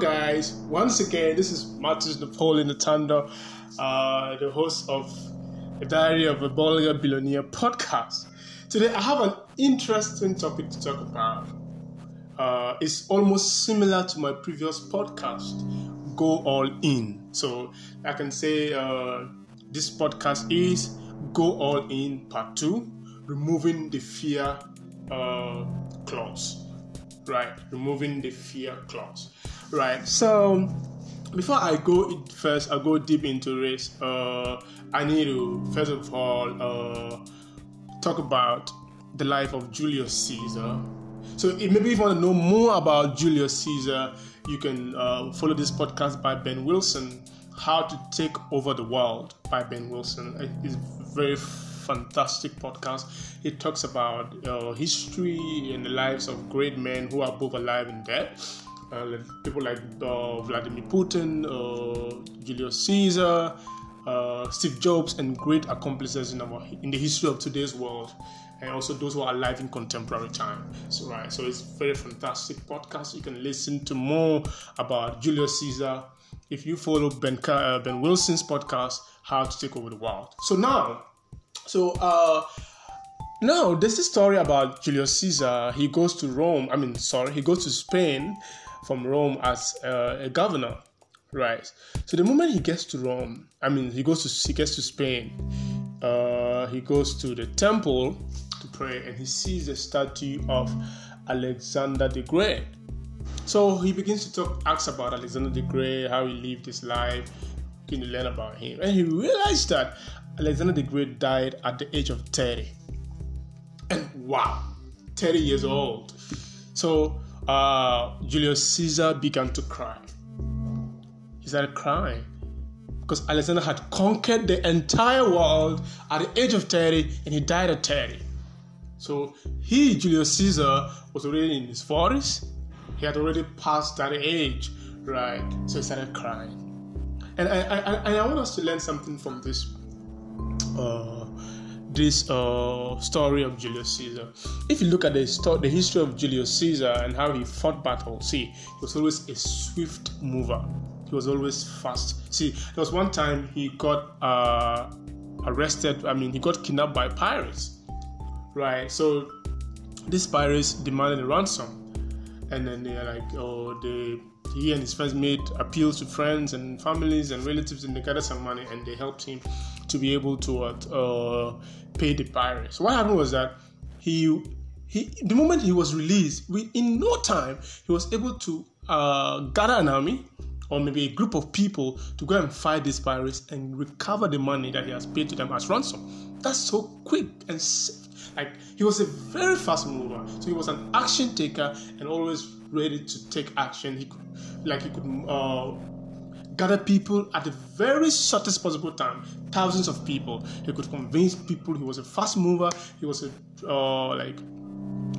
Guys. Once again, this is Martin Napoleon Natanda, uh, the host of the Diary of a Bolga Billionaire podcast. Today, I have an interesting topic to talk about. Uh, it's almost similar to my previous podcast, Go All In. So, I can say uh, this podcast is Go All In Part 2 Removing the Fear uh, Clause right? Removing the fear clause, right? So before I go first, I go deep into this. Uh, I need to first of all uh, talk about the life of Julius Caesar. So if, maybe if you want to know more about Julius Caesar, you can uh, follow this podcast by Ben Wilson, "How to Take Over the World" by Ben Wilson. It's very fantastic podcast. It talks about uh, history and the lives of great men who are both alive and dead. Uh, people like uh, Vladimir Putin, uh, Julius Caesar, uh, Steve Jobs, and great accomplices in, our, in the history of today's world and also those who are alive in contemporary time. So right, so it's very fantastic podcast. You can listen to more about Julius Caesar if you follow Ben uh, Ben Wilson's podcast, How to Take Over the World. So now so now there's a story about Julius Caesar. He goes to Rome. I mean, sorry, he goes to Spain from Rome as uh, a governor, right? So the moment he gets to Rome, I mean, he goes to he gets to Spain. Uh, he goes to the temple to pray, and he sees the statue of Alexander the Great. So he begins to talk, asks about Alexander the Great, how he lived his life, can you learn about him, and he realized that Alexander the Great died at the age of 30. And wow, 30 years old. So uh, Julius Caesar began to cry. He started crying because Alexander had conquered the entire world at the age of 30 and he died at 30. So he, Julius Caesar, was already in his 40s. He had already passed that age, right? So he started crying. And I, I, I, want us to learn something from this uh, this uh, story of Julius Caesar. If you look at the, sto- the history of Julius Caesar and how he fought battles, see, he was always a swift mover. He was always fast. See, there was one time he got uh, arrested. I mean, he got kidnapped by pirates, right? So these pirates demanded a ransom, and then they're like, oh, they he and his friends made appeals to friends and families and relatives and they gathered some money and they helped him to be able to uh, pay the pirates. What happened was that he he the moment he was released, we, in no time he was able to uh, gather an army or maybe a group of people to go and fight these pirates and recover the money that he has paid to them as ransom. That's so quick and safe. Like he was a very fast mover, so he was an action taker and always ready to take action. He could, like he could uh, gather people at the very shortest possible time, thousands of people. He could convince people. He was a fast mover. He was a uh, like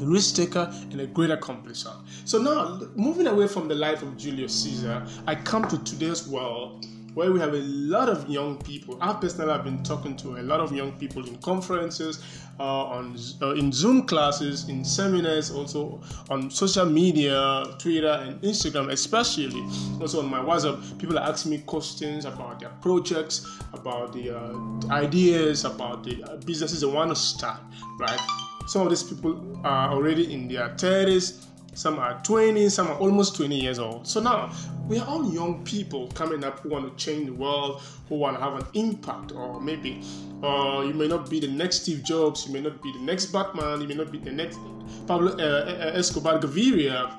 a risk taker and a great accomplisher. So now, moving away from the life of Julius Caesar, I come to today's world where we have a lot of young people. I personally have been talking to a lot of young people in conferences, uh, on uh, in Zoom classes, in seminars, also on social media, Twitter and Instagram, especially. Also on my WhatsApp, people are asking me questions about their projects, about the uh, ideas, about the uh, businesses they want to start. Right. Some of these people are already in their 30s some are 20, some are almost 20 years old. So now we are all young people coming up who want to change the world, who want to have an impact, or maybe uh, you may not be the next Steve Jobs, you may not be the next Batman, you may not be the next Pablo uh, uh Escobar Gaviria.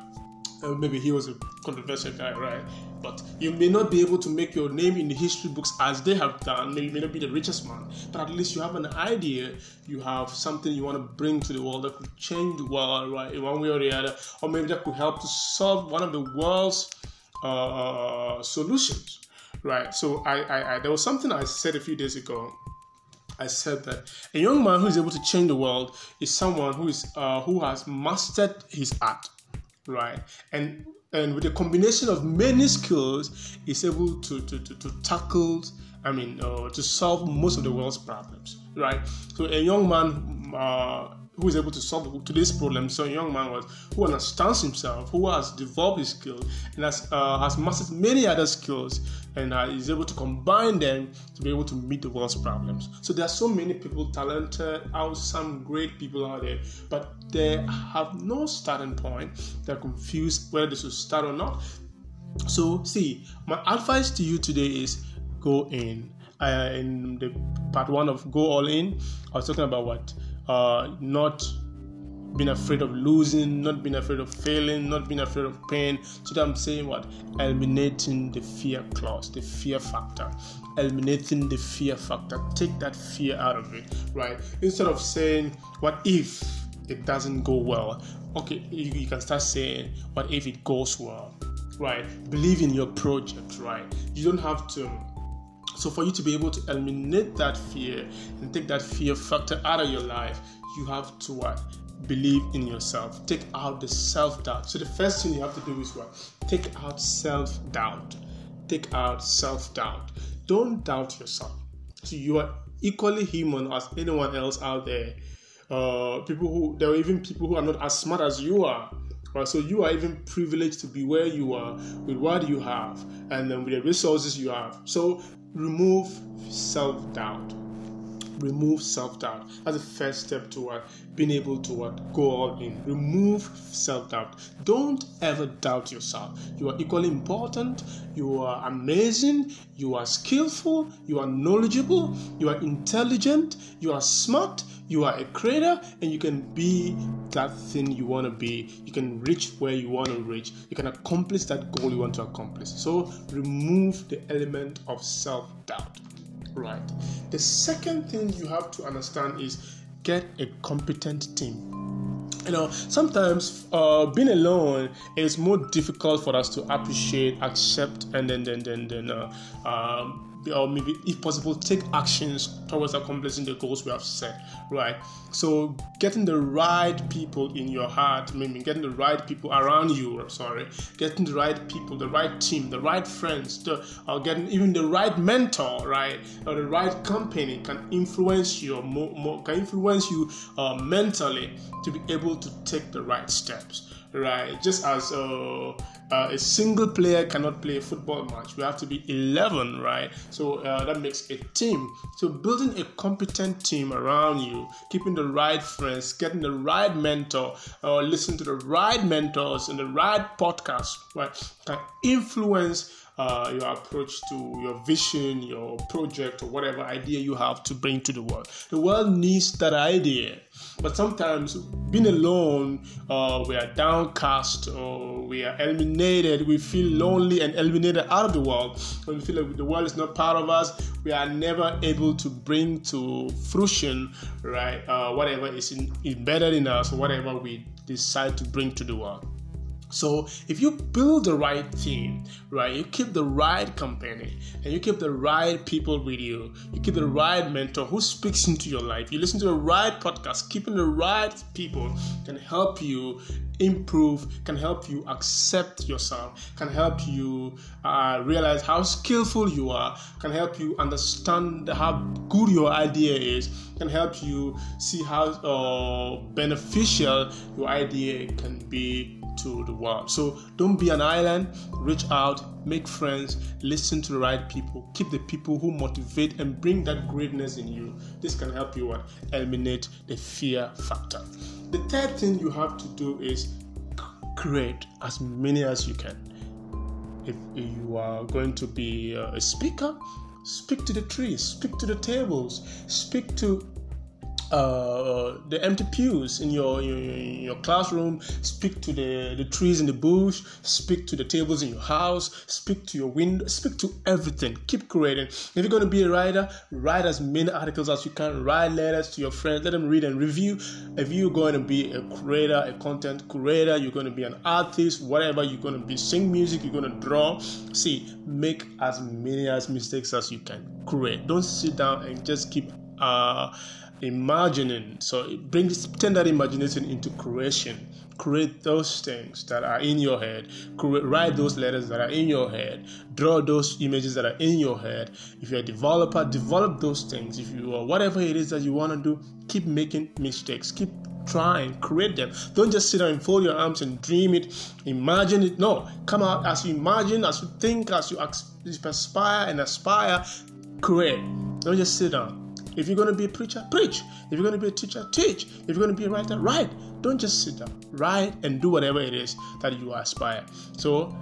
Uh, maybe he was a controversial guy, right? But you may not be able to make your name in the history books as they have done. Maybe you may not be the richest man, but at least you have an idea. You have something you want to bring to the world that could change the world, right, in one way or the other, or maybe that could help to solve one of the world's uh, solutions, right? So I, I, I, there was something I said a few days ago. I said that a young man who is able to change the world is someone who is uh, who has mastered his art, right? And and with a combination of many skills is able to, to, to, to tackle i mean uh, to solve most of the world's problems right so a young man uh, who is able to solve today's problem. So a young man was who understands himself, who has developed his skills, and has uh, has mastered many other skills, and uh, is able to combine them to be able to meet the world's problems. So there are so many people talented, out some great people out there, but they have no starting point. They're confused whether they should start or not. So see, my advice to you today is go in. Uh, in the part one of go all in, I was talking about what uh, not being afraid of losing, not being afraid of failing, not being afraid of pain. So I'm saying what? Eliminating the fear clause, the fear factor. Eliminating the fear factor. Take that fear out of it, right? Instead of saying, what if it doesn't go well? Okay, you, you can start saying, what if it goes well? Right? Believe in your project, right? You don't have to so, for you to be able to eliminate that fear and take that fear factor out of your life, you have to what? Believe in yourself. Take out the self doubt. So, the first thing you have to do is what? Take out self doubt. Take out self doubt. Don't doubt yourself. So, you are equally human as anyone else out there. Uh, people who there are even people who are not as smart as you are. Right? So you are even privileged to be where you are with what you have and then with the resources you have. So remove self doubt. Remove self doubt. That's the first step toward being able to what go all in. Remove self doubt. Don't ever doubt yourself. You are equally important. You are amazing. You are skillful. You are knowledgeable. You are intelligent. You are smart. You are a creator, and you can be that thing you want to be. You can reach where you want to reach. You can accomplish that goal you want to accomplish. So remove the element of self doubt. Right. The second thing you have to understand is get a competent team. You know, sometimes uh, being alone is more difficult for us to appreciate, accept, and then then then then uh, um, or maybe if possible take actions towards accomplishing the goals we have set right? So getting the right people in your heart maybe getting the right people around you sorry getting the right people the right team the right friends the, or getting even the right mentor right or the right company can influence you more, more can influence you uh, mentally to be able to take the right steps right? Just as uh, uh, a single player cannot play a football match, we have to be 11, right? So uh, that makes a team. So building a competent team around you, keeping the right friends, getting the right mentor, or listening to the right mentors and the right podcast, right, can influence uh, your approach to your vision, your project, or whatever idea you have to bring to the world. The world needs that idea. But sometimes being alone, uh, we are downcast or we are eliminated. We feel lonely and eliminated out of the world. When we feel like the world is not part of us, we are never able to bring to fruition, right? Uh, whatever is in, embedded in us, whatever we decide to bring to the world. So if you build the right team, right, you keep the right company and you keep the right people with you, you keep the right mentor who speaks into your life, you listen to the right podcast, keeping the right people can help you improve, can help you accept yourself, can help you uh, realize how skillful you are, can help you understand how good your idea is, can help you see how uh, beneficial your idea can be to the world. So don't be an island, reach out, make friends, listen to the right people, keep the people who motivate and bring that greatness in you. This can help you eliminate the fear factor. The third thing you have to do is create as many as you can. If you are going to be a speaker, speak to the trees, speak to the tables, speak to uh, the empty pews in your, your, your classroom, speak to the, the trees in the bush, speak to the tables in your house, speak to your window, speak to everything. Keep creating. If you're going to be a writer, write as many articles as you can, write letters to your friends, let them read and review. If you're going to be a creator, a content creator, you're going to be an artist, whatever, you're going to be sing music, you're going to draw. See, make as many as mistakes as you can. Create. Don't sit down and just keep uh imagining. So it brings turn that imagination into creation. Create those things that are in your head. Create, write those letters that are in your head. Draw those images that are in your head. If you're a developer, develop those things. If you are whatever it is that you want to do, keep making mistakes. Keep try and create them. Don't just sit down and fold your arms and dream it, imagine it. No, come out as you imagine, as you think, as you aspire and aspire, create. Don't just sit down. If you're going to be a preacher, preach. If you're going to be a teacher, teach. If you're going to be a writer, write. Don't just sit down. Write and do whatever it is that you aspire. So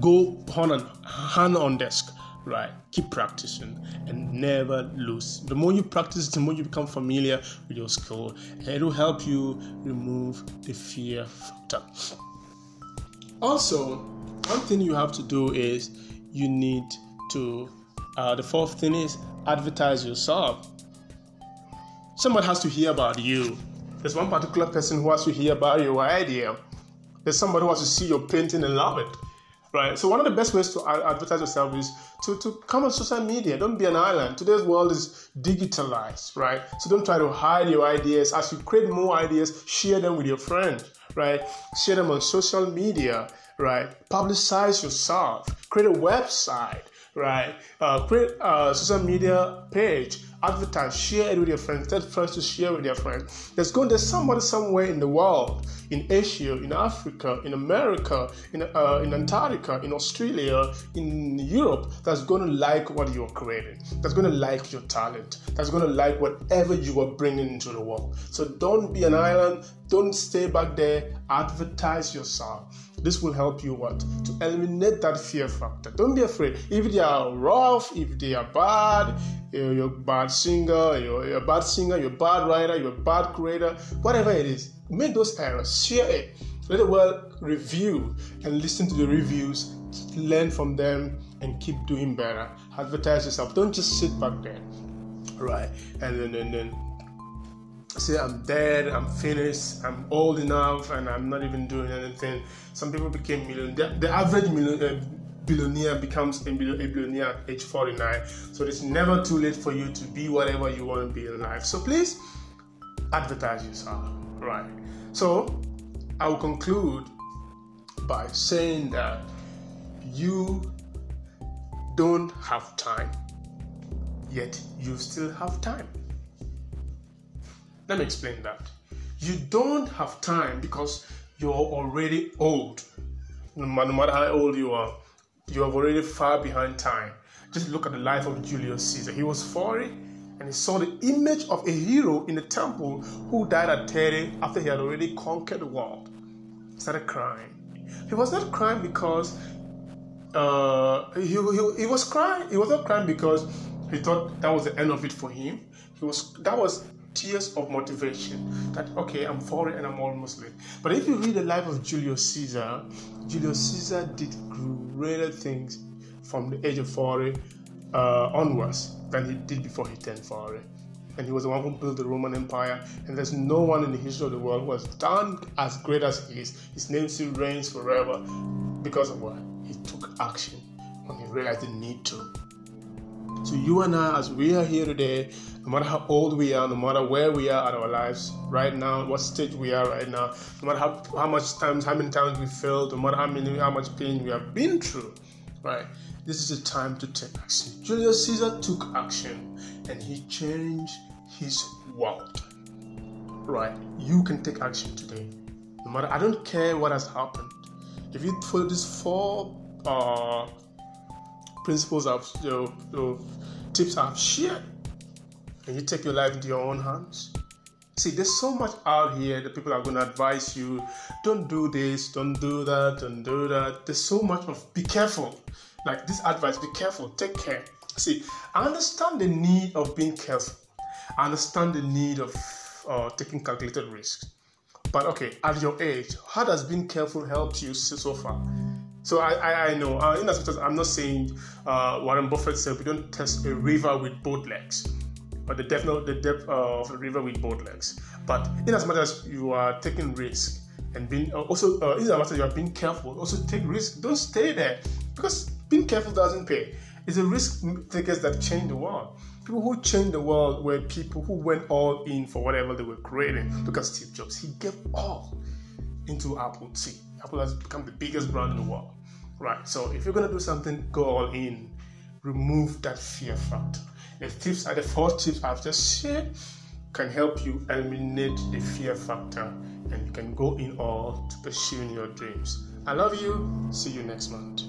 go hand on, hand on desk right keep practicing and never lose the more you practice the more you become familiar with your skill and it will help you remove the fear factor also one thing you have to do is you need to uh, the fourth thing is advertise yourself someone has to hear about you there's one particular person who has to hear about your idea there's somebody who has to see your painting and love it right? So one of the best ways to advertise yourself is to, to come on social media. Don't be an island. Today's world is digitalized, right? So don't try to hide your ideas. As you create more ideas, share them with your friends, right? Share them on social media, right? Publicize yourself. Create a website, right? Uh, create a social media page advertise, share it with your friends, tell friends to share with their friends. There's going there's somebody somewhere in the world, in Asia, in Africa, in America, in uh, in Antarctica, in Australia, in Europe, that's going to like what you're creating. That's going to like your talent. That's going to like whatever you are bringing into the world. So don't be an island. Don't stay back there. Advertise yourself. This will help you what? To eliminate that fear factor. Don't be afraid. If they are rough, if they are bad, you're a bad singer, you're a bad singer, you're a bad writer, you're a bad creator, whatever it is, make those errors, share it. Let the world review and listen to the reviews, learn from them, and keep doing better. Advertise yourself. Don't just sit back there, right? And then, and then say I'm dead, I'm finished, I'm old enough, and I'm not even doing anything. Some people became millionaires. The, the average million, uh, billionaire becomes a billionaire at age 49. So it's never too late for you to be whatever you want to be in life. So please advertise yourself, right? So I will conclude by saying that you don't have time, yet you still have time. Let me explain that. You don't have time because you're already old. No matter how old you are, you have already far behind time. Just look at the life of Julius Caesar. He was 40 and he saw the image of a hero in the temple who died at 30 after he had already conquered the world. He started crying. He was not crying because uh, he, he, he was crying. He was not crying because he thought that was the end of it for him. He was that was tears of motivation that okay i'm foreign and i'm almost late. But if you read the life of julius caesar julius caesar did greater things from the age of 40 uh, onwards than he did before he turned 40 and he was the one who built the roman empire and there's no one in the history of the world who has done as great as he is. His name still reigns forever because of what he took action when he realized the need to so you and I, as we are here today, no matter how old we are, no matter where we are at our lives right now, what stage we are right now, no matter how, how much times, how many times we failed, no matter how many, how much pain we have been through, right? This is the time to take action. Julius Caesar took action and he changed his world. Right? You can take action today. No matter, I don't care what has happened. If you follow these four uh, principles know, tips I've shared, and you take your life into your own hands. See, there's so much out here that people are going to advise you don't do this, don't do that, don't do that. There's so much of be careful. Like this advice, be careful, take care. See, I understand the need of being careful, I understand the need of uh, taking calculated risks. But okay, at your age, how does being careful help you so far? So I, I, I know, uh, in as much as I'm not saying uh, Warren Buffett said we don't test a river with both legs, but the depth, the depth of a river with both legs. But in as much as you are taking risk and being uh, also uh, in as much as you are being careful, also take risk. Don't stay there because being careful doesn't pay. It's the risk takers that change the world. People who change the world were people who went all in for whatever they were creating. Look at Steve Jobs. He gave all into Apple. See, Apple has become the biggest brand in the world. Right. So if you're gonna do something, go all in. Remove that fear factor. The tips are the four tips I've just shared. can help you eliminate the fear factor and you can go in all to pursuing your dreams. I love you. See you next month.